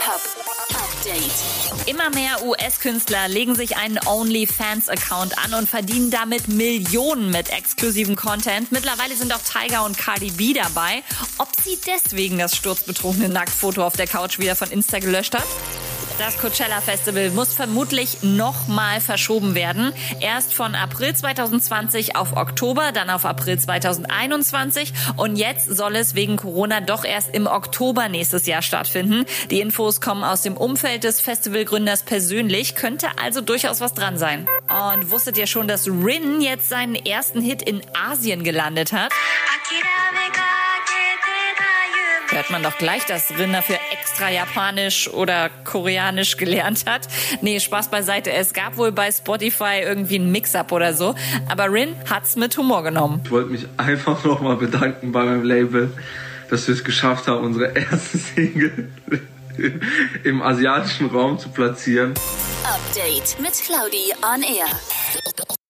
K-Pop Update. Immer mehr US-Künstler legen sich einen OnlyFans-Account an und verdienen damit Millionen mit exklusivem Content. Mittlerweile sind auch Tiger und Cardi B dabei. Ob sie deswegen das sturzbetrunkene Nacktfoto auf der Couch wieder von Insta gelöscht hat? Das Coachella Festival muss vermutlich nochmal verschoben werden. Erst von April 2020 auf Oktober, dann auf April 2021 und jetzt soll es wegen Corona doch erst im Oktober nächstes Jahr stattfinden. Die Infos kommen aus dem Umfeld des Festivalgründers persönlich, könnte also durchaus was dran sein. Und wusstet ihr schon, dass Rin jetzt seinen ersten Hit in Asien gelandet hat? Hört man doch gleich, dass Rin dafür extra Japanisch oder Koreanisch gelernt hat. Nee, Spaß beiseite. Es gab wohl bei Spotify irgendwie ein Mix-up oder so. Aber Rin hat's mit Humor genommen. Ich wollte mich einfach nochmal bedanken bei meinem Label, dass wir es geschafft haben, unsere erste Single im asiatischen Raum zu platzieren. Update mit Claudi on Air.